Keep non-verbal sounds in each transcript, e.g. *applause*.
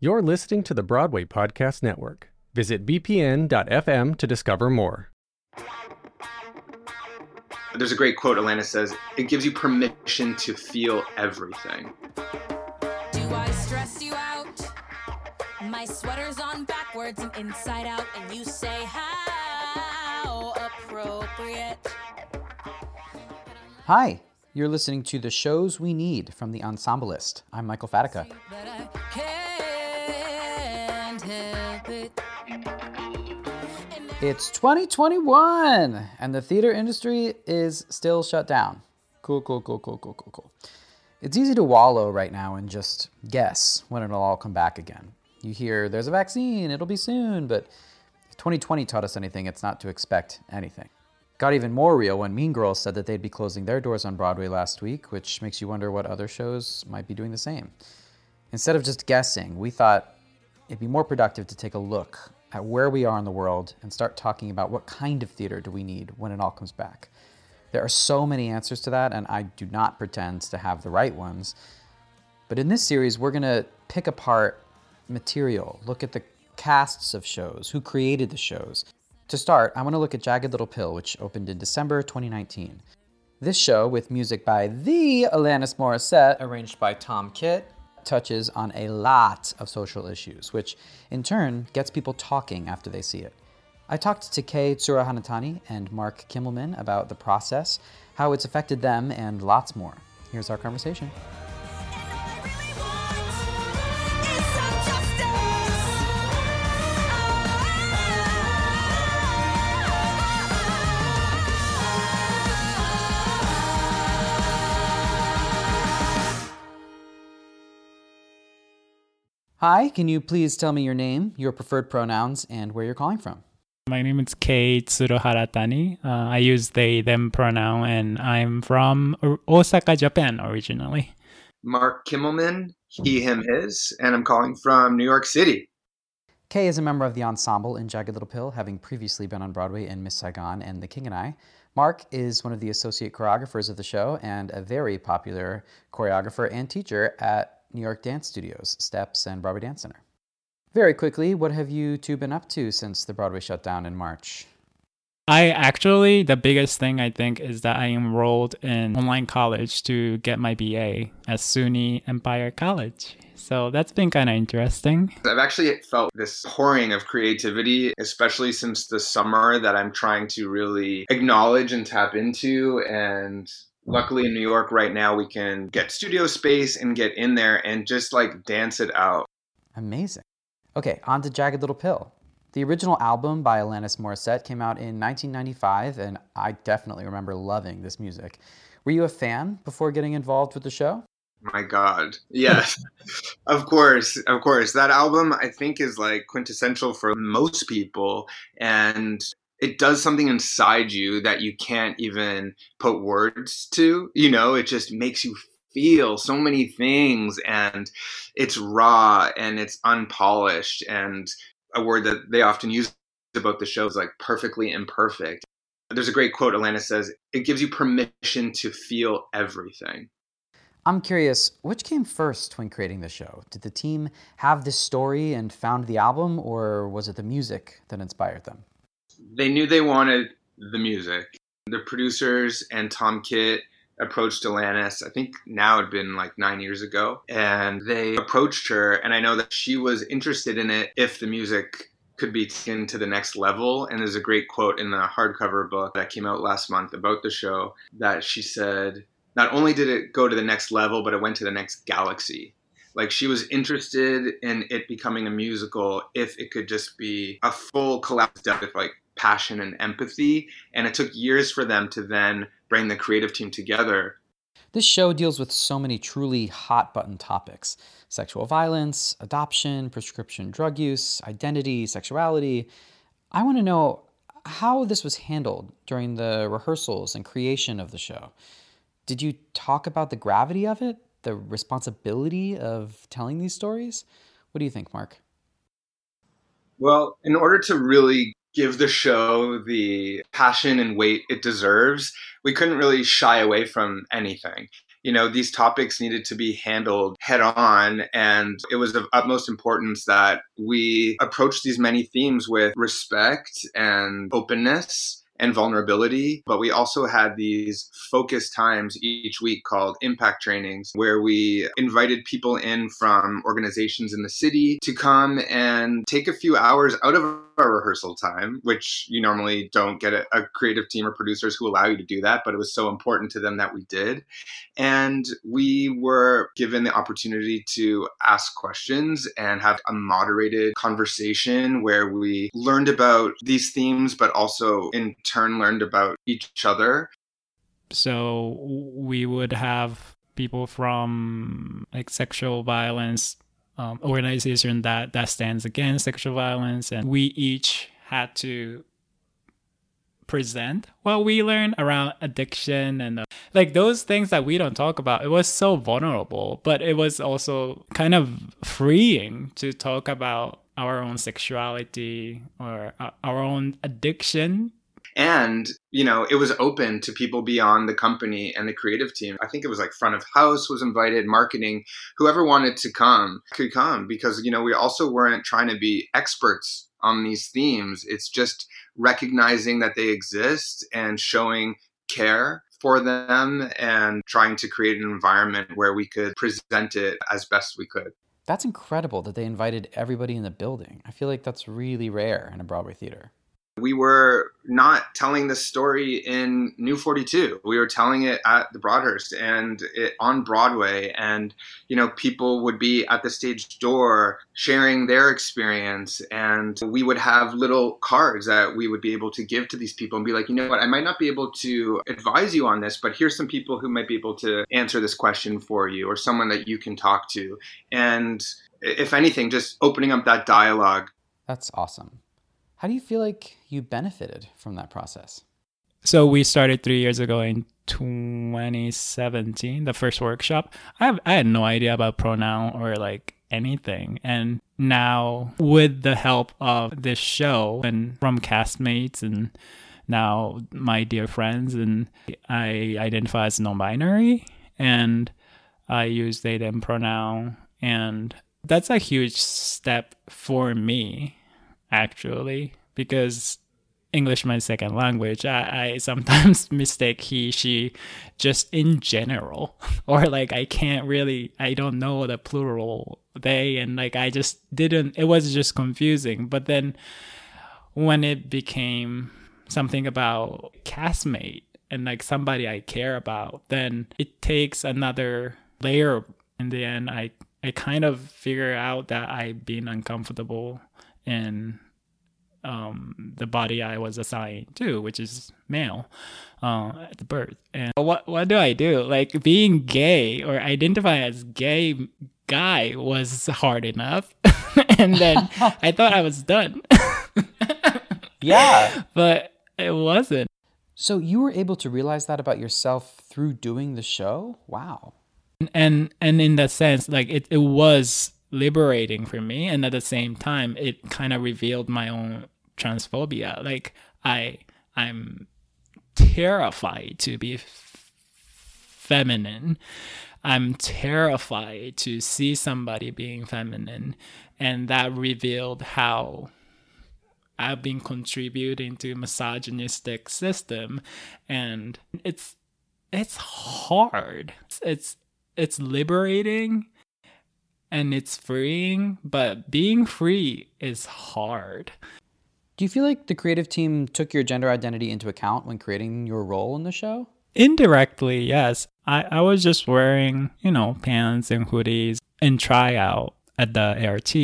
You're listening to the Broadway Podcast Network. Visit bpn.fm to discover more. There's a great quote Alanis says, it gives you permission to feel everything. Do I stress you out? My sweater's on backwards and inside out, and you say, How appropriate. Hi, you're listening to the shows we need from the Ensemblist. I'm Michael Fatica. It's 2021, and the theater industry is still shut down. Cool, cool, cool, cool, cool, cool, cool. It's easy to wallow right now and just guess when it'll all come back again. You hear there's a vaccine, it'll be soon, but if 2020 taught us anything, it's not to expect anything. Got even more real when Mean Girls said that they'd be closing their doors on Broadway last week, which makes you wonder what other shows might be doing the same. Instead of just guessing, we thought it'd be more productive to take a look at where we are in the world and start talking about what kind of theater do we need when it all comes back. There are so many answers to that, and I do not pretend to have the right ones. But in this series, we're going to pick apart material, look at the casts of shows, who created the shows. To start, I want to look at Jagged Little Pill, which opened in December 2019. This show, with music by the Alanis Morissette, arranged by Tom Kitt, touches on a lot of social issues, which in turn gets people talking after they see it. I talked to Kei Tsuruharatani and Marc Kimelman about the process, how it's affected them, and lots more. Here's our conversation. Hi, can you please tell me your name, your preferred pronouns, and where you're calling from? My name is Kei Tsuruharatani. Uh, I use they, them pronoun, and I'm from Osaka, Japan originally. Marc Kimelman, he, him, his, and I'm calling from New York City. Kei is a member of the ensemble in Jagged Little Pill, having previously been on Broadway in Miss Saigon and The King and I. Marc is one of the associate choreographers of the show and a very popular choreographer and teacher at New York Dance Studios, Steps, and Broadway Dance Center. Very quickly, what have you two been up to since the Broadway shutdown in March? I actually, the biggest thing I think is that I enrolled in online college to get my BA at SUNY Empire College. So that's been kind of interesting. I've actually felt this pouring of creativity, especially since the summer, that I'm trying to really acknowledge and tap into. And luckily in New York right now, we can get studio space and get in there and just like dance it out. Amazing. Okay, on to Jagged Little Pill. The original album by Alanis Morissette came out in 1995, and I definitely remember loving this music. Were you a fan before getting involved with the show? My God. Yes. *laughs* of course. Of course. That album, I think, is like quintessential for most people. And it does something inside you that you can't even put words to. You know, it just makes you feel so many things. And it's raw and it's unpolished. And a word that they often use about the show is like perfectly imperfect. There's a great quote Alanis says, it gives you permission to feel everything. I'm curious, which came first when creating the show? Did the team have this story and found the album, or was it the music that inspired them? They knew they wanted the music. The producers and Tom Kitt approached Alanis, I think now it'd been like nine years ago, and they approached her. And I know that she was interested in it if the music could be taken to the next level. And there's a great quote in the hardcover book that came out last month about the show that she said, not only did it go to the next level, but it went to the next galaxy. Like she was interested in it becoming a musical if it could just be a full collapse of like passion and empathy. And it took years for them to then bring the creative team together. This show deals with so many truly hot button topics sexual violence, adoption, prescription drug use, identity, sexuality. I want to know how this was handled during the rehearsals and creation of the show. Did you talk about the gravity of it, the responsibility of telling these stories? What do you think, Marc? Well, in order to really give the show the passion and weight it deserves, we couldn't really shy away from anything. you know, these topics needed to be handled head on. And it was of utmost importance that we approach these many themes with respect and openness and vulnerability. But we also had these focus times each week called impact trainings, where we invited people in from organizations in the city to come and take a few hours out of our rehearsal time, which you normally don't get a, a, creative team or producers who allow you to do that, but it was so important to them that we did. And we were given the opportunity to ask questions and have a moderated conversation where we learned about these themes, but also in turn learned about each other. So we would have people from like sexual violence um, organization that that stands against sexual violence, and we each had to present what we learned around addiction and uh, like those things that we don't talk about. It was so vulnerable, but it was also kind of freeing to talk about our own sexuality or uh, our own addiction and you know it was open to people beyond the company and the creative team. I think it was like front of house was invited marketing whoever wanted to come could come because you know we also weren't trying to be experts on these themes. It's just recognizing that they exist and showing care for them and trying to create an environment where we could present it as best we could. That's incredible that they invited everybody in the building. I feel like that's really rare in a broadway theater we were not telling the story in New 42. We were telling it at the Broadhurst and it, on Broadway. And, you know, people would be at the stage door sharing their experience. And we would have little cards that we would be able to give to these people and be like, you know what, I might not be able to advise you on this, but here's some people who might be able to answer this question for you or someone that you can talk to. And if anything, just opening up that dialogue. That's awesome. How do you feel like you benefited from that process? So we started three years ago in 2017, the first workshop. I have I had no idea about pronoun or like anything, and now with the help of this show and from castmates and now my dear friends, and I identify as non-binary, and I use they them pronoun, and that's a huge step for me actually, because English my second language, I, I sometimes *laughs* mistake he, she just in general. *laughs* Or like I can't really I don't know the plural they and like I just didn't it was just confusing. But then when it became something about castmate and like somebody I care about, then it takes another layer in the end I I kind of figure out that I've been uncomfortable in um, the body I was assigned to, which is male, uh, at the birth. And what what do I do? Like being gay or identify as gay guy was hard enough, *laughs* and then *laughs* I thought I was done. *laughs* yeah, but it wasn't. So you were able to realize that about yourself through doing the show. Wow. And and in that sense, like it, it was liberating for me and at the same time it kind of revealed my own transphobia. Like i i'm terrified to be feminine. I'm terrified to see somebody being feminine and that revealed how i've been contributing to misogynistic system and it's it's hard. It's it's liberating and it's freeing, but being free is hard. Do you feel like the creative team took your gender identity into account when creating your role in the show? Indirectly, yes. I, I was just wearing, you know, pants and hoodies and tryout at the ART,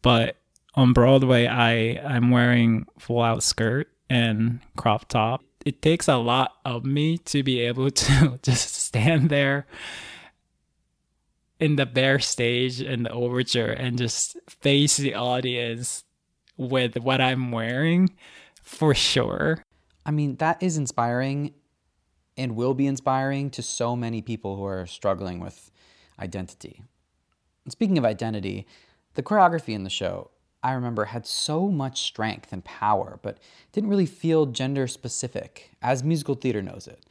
but on Broadway I I'm wearing full out skirt and crop top. It takes a lot of me to be able *laughs* to just stand there in the bare stage in the overture and just face the audience with what I'm wearing for sure. I mean, that is inspiring and will be inspiring to so many people who are struggling with identity. And speaking of identity, the choreography in the show, I remember, had so much strength and power, but didn't really feel gender specific, as musical theater knows it.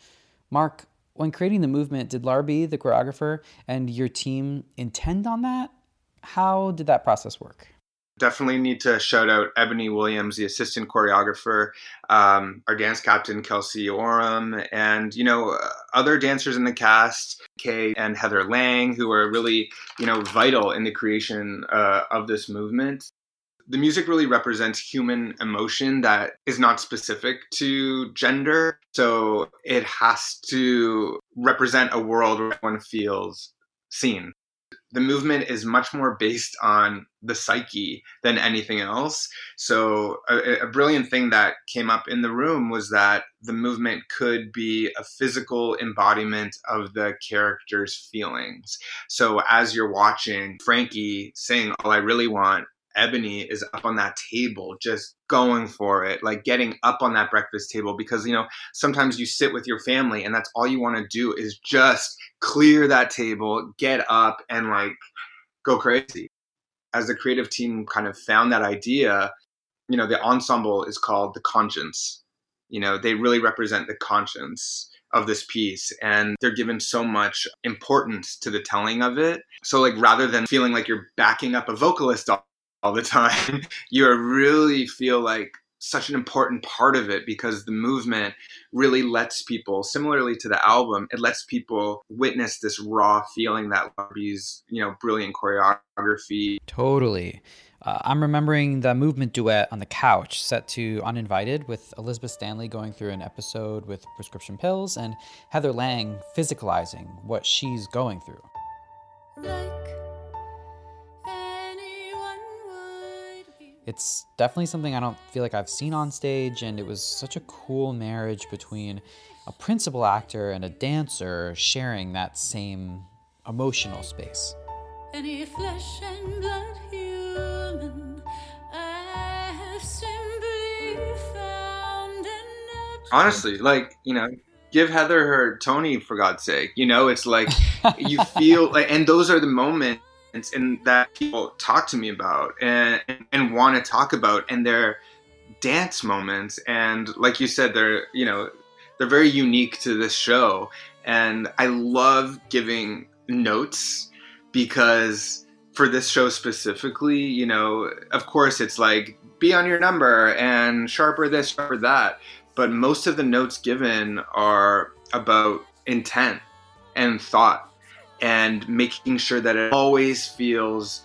Marc, When creating the movement, did Larbi, the choreographer, and your team intend on that? How did that process work? definitely need to shout out Ebony Williams, the assistant choreographer, um, our dance captain Kelsey Oram, and you know other dancers in the cast, Kei and Heather Lang, who are really you know vital in the creation uh, of this movement. The music really represents human emotion that is not specific to gender, so it has to represent a world where one feels seen the movement is much more based on the psyche than anything else. So, a, a, brilliant thing that came up in the room was that the movement could be a physical embodiment of the character's feelings. So, as you're watching Frankie sing All I Really Want, Ebony is up on that table, just going for it, like getting up on that breakfast table because, you know, sometimes you sit with your family and that's all you want to do is just clear that table, get up and like go crazy. As the creative team kind of found that idea, you know, the ensemble is called the conscience. You know, they really represent the conscience of this piece and they're given so much importance to the telling of it. So like rather than feeling like you're backing up a vocalist all, all the time, *laughs* you really feel like such an important part of it because the movement really lets people similarly to the album it lets people witness this raw feeling that Larbi's you know brilliant choreography totally uh, I'm remembering the movement duet on the couch set to Uninvited with Elizabeth Stanley going through an episode with prescription pills and Heather Lang physicalizing what she's going through. Like It's definitely something I don't feel like I've seen on stage, and it was such a cool marriage between a principal actor and a dancer sharing that same emotional space. Any flesh and blood human, Honestly, like, you know, give Heather her Tony for God's sake. You know, it's like you feel *laughs* like, and those are the moments and that people talk to me about and and want to talk about and they're dance moments. And like you said they're you know they're very unique to this show. And I love giving notes because for this show specifically, you know, of course it's like be on your number and sharper this, sharper that, but most of the notes given are about intent and thought and making sure that it always feels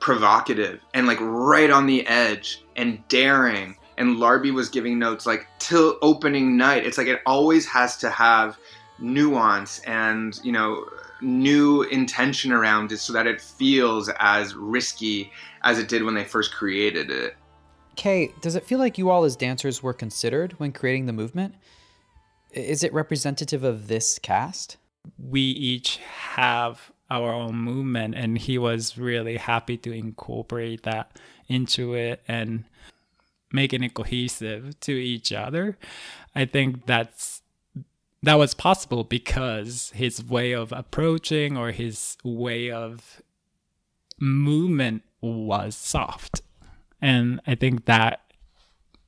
provocative and like right on the edge and daring. And Larbi was giving notes like till opening night. It's like it always has to have nuance and, you know, new intention around it so that it feels as risky as it did when they first created it. Kei, does it feel like you all as dancers were considered when creating the movement? Is it representative of this cast? We each have our own movement and he was really happy to incorporate that into it and making it cohesive to each other. I think that's that was possible because his way of approaching or his way of movement was soft. And i think that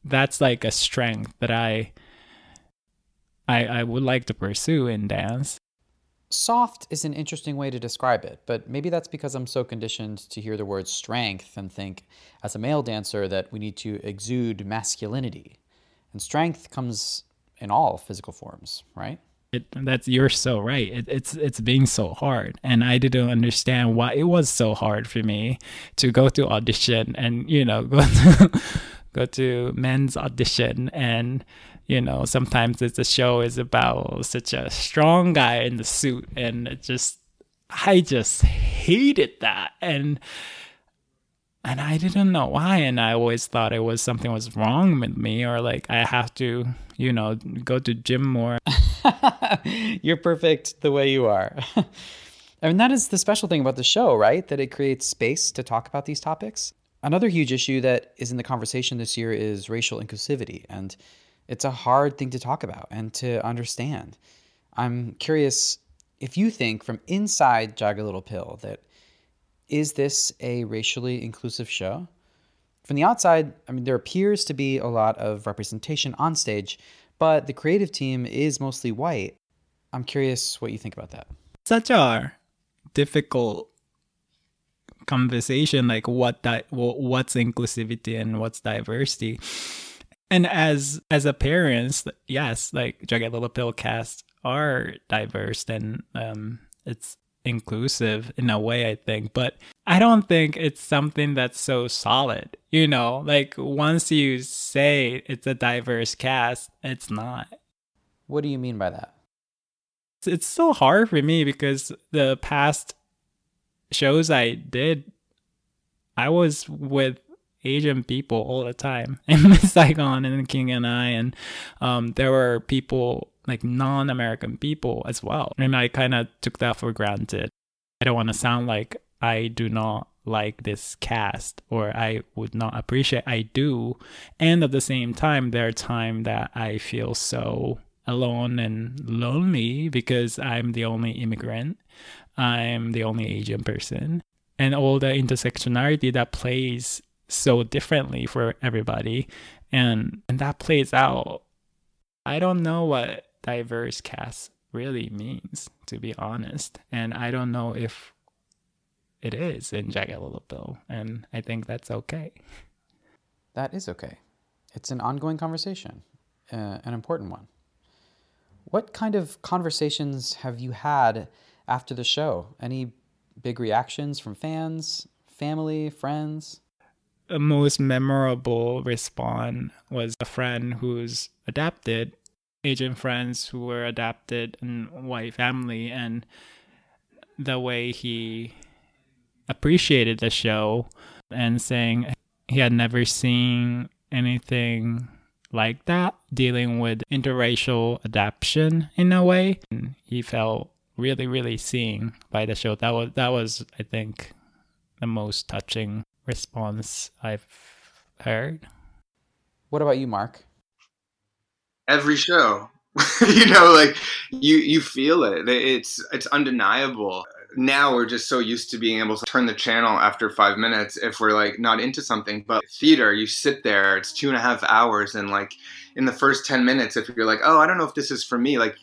that's like a strength that i i, I would like to pursue in dance Soft is an interesting way to describe it, but maybe that's because I'm so conditioned to hear the word strength and think, as a male dancer, that we need to exude masculinity. And strength comes in all physical forms, right? It, that's you're so right. It, it's it's being so hard, and I didn't understand why it was so hard for me to go to audition and you know *laughs* go to go to men's audition and you know, sometimes a show is about such a strong guy in the suit, and just I just hated that, and and I didn't know why, and I always thought it was something was wrong with me, or like I have to, you know, go to gym more. *laughs* You're perfect the way you are. *laughs* I mean, that is the special thing about the show, right? That it creates space to talk about these topics. Another huge issue that is in the conversation this year is racial inclusivity. And it's a hard thing to talk about and to understand. I'm curious if you think from inside Jagged Little Pill that is this a racially inclusive show? From the outside, I mean, there appears to be a lot of representation on stage, but the creative team is mostly white. I'm curious what you think about that. Such a difficult conversation like what di- what's inclusivity and what's diversity and as as a parent yes like jagged little pill cast are diverse and um it's inclusive in a way i think. But i don't think it's something that's so solid you know? Like once you say it's a diverse cast it's not. What do you mean by that? It's, it's so hard for me because the past shows i did i was with Asian people all the time *laughs* in Saigon and King and I, and um, there were people like non-American people as well, and I kind of took that for granted. I don't want to sound like I do not like this cast or I would not appreciate. I do, and at the same time, there are times that I feel so alone and lonely because I'm the only immigrant. I'm the only Asian person. And all the intersectionality that plays so differently for everybody. And and that plays out. I don't know what diverse cast really means to be honest. And i don't know if it is in jagged little pill and i think that's okay. That is okay. It's an ongoing conversation uh, an important one. What kind of conversations have you had after the show? Any big reactions from fans family friends most memorable response was a friend who's adapted, Asian friends who were adapted in white family, and the way he appreciated the show and saying he had never seen anything like that, dealing with interracial adaptation in a way. And he felt really, really seen by the show. That was that was, I think, the most touching response I've heard. What about you, Marc? Every show. *laughs* you know, like you you feel it. It's it's undeniable. Now we're just so used to being able to turn the channel after five minutes if we're like not into something. But theater, you sit there, it's two and a half hours, and like in the first ten minutes, if you're like, oh, I don't know if this is for me, like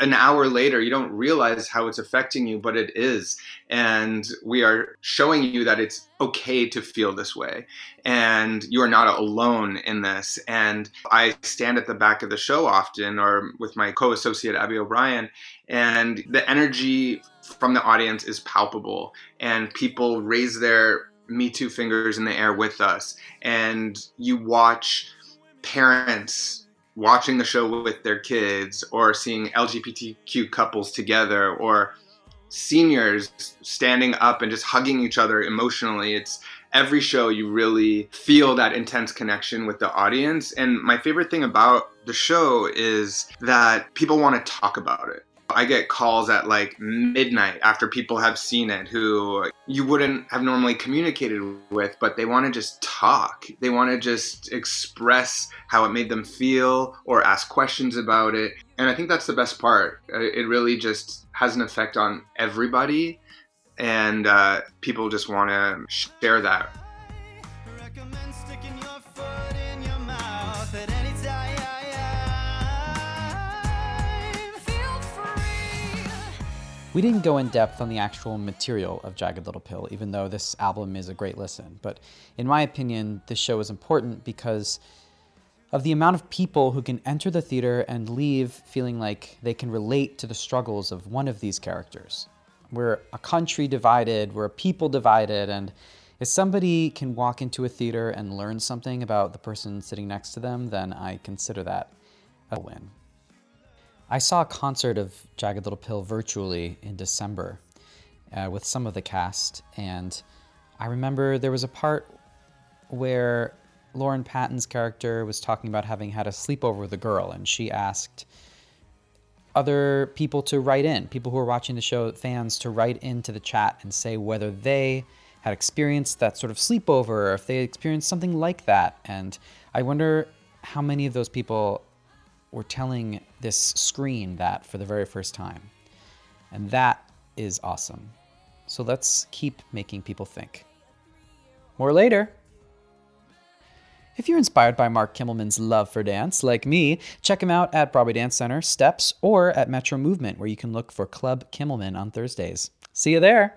an hour later, you don't realize how it's affecting you, but it is. And we are showing you that it's okay to feel this way. And you are not alone in this. And I stand at the back of the show often, or with my co associate, Abby O'Brien, and the energy from the audience is palpable. And people raise their Me Too fingers in the air with us. And you watch parents watching the show with their kids or seeing LGBTQ couples together or seniors standing up and just hugging each other emotionally. It's every show you really feel that intense connection with the audience. And my favorite thing about the show is that people want to talk about it. I get calls at like midnight after people have seen it who you wouldn't have normally communicated with, but they want to just talk. They want to just express how it made them feel or ask questions about it. And I think that's the best part. Uh, it really just has an effect on everybody, and uh, people just want to share that We didn't go in depth on the actual material of Jagged Little Pill, even though this album is a great listen. But in my opinion, this show is important because of the amount of people who can enter the theater and leave feeling like they can relate to the struggles of one of these characters. We're a country divided, we're a people divided, and if somebody can walk into a theater and learn something about the person sitting next to them, then I consider that a win. I saw a concert of Jagged Little Pill virtually in December uh, with some of the cast, and I remember there was a part where Lauren Patton's character was talking about having had a sleepover with a girl, and she asked other people to write in, people who were watching the show, fans, to write into the chat and say whether they had experienced that sort of sleepover or if they experienced something like that. And I wonder how many of those people we're telling this screen that for the very first time. And that is awesome. So let's keep making people think. More later. If you're inspired by Marc Kimelman's love for dance, like me, check him out at Broadway Dance Center, Steps, or at Metro Movement, where you can look for Club Kimelman on Thursdays. See you there!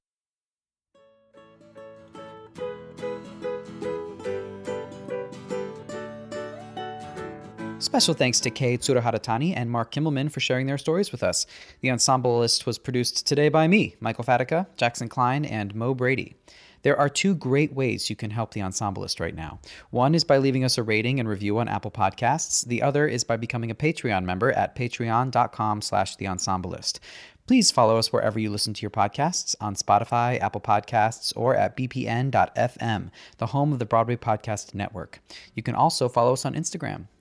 Special thanks to Kei Tsuruharatani and Marc Kimelman for sharing their stories with us. The Ensemblist was produced today by me, Michael Fatica, Jackson Klein, and Mo Brady. There are two great ways you can help the ensemblist right now. One is by leaving us a rating and review on Apple Podcasts. The other is by becoming a Patreon member at patreon.com slash the. Please follow us wherever you listen to your podcasts on Spotify, Apple Podcasts, or at bpn.fm, the home of the Broadway Podcast Network. You can also follow us on Instagram.